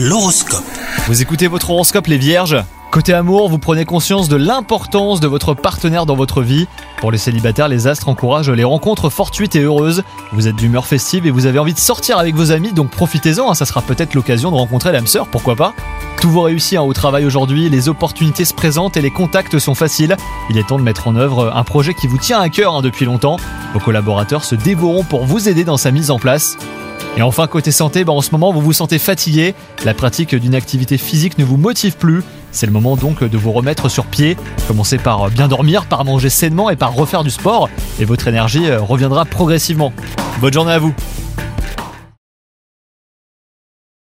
L'horoscope. Vous écoutez votre horoscope les vierges Côté amour, vous prenez conscience de l'importance de votre partenaire dans votre vie. Pour les célibataires, les astres encouragent les rencontres fortuites et heureuses. Vous êtes d'humeur festive et vous avez envie de sortir avec vos amis, donc profitez-en, hein, ça sera peut-être l'occasion de rencontrer l'âme sœur, pourquoi pas Tout vous réussit hein, au travail aujourd'hui, les opportunités se présentent et les contacts sont faciles. Il est temps de mettre en œuvre un projet qui vous tient à cœur hein, depuis longtemps. Vos collaborateurs se dévoreront pour vous aider dans sa mise en place. Et enfin, côté santé, bah, en ce moment, vous vous sentez fatigué, la pratique d'une activité physique ne vous motive plus. C'est le moment donc de vous remettre sur pied. Commencez par bien dormir, par manger sainement et par refaire du sport, et votre énergie euh, reviendra progressivement. Bonne journée à vous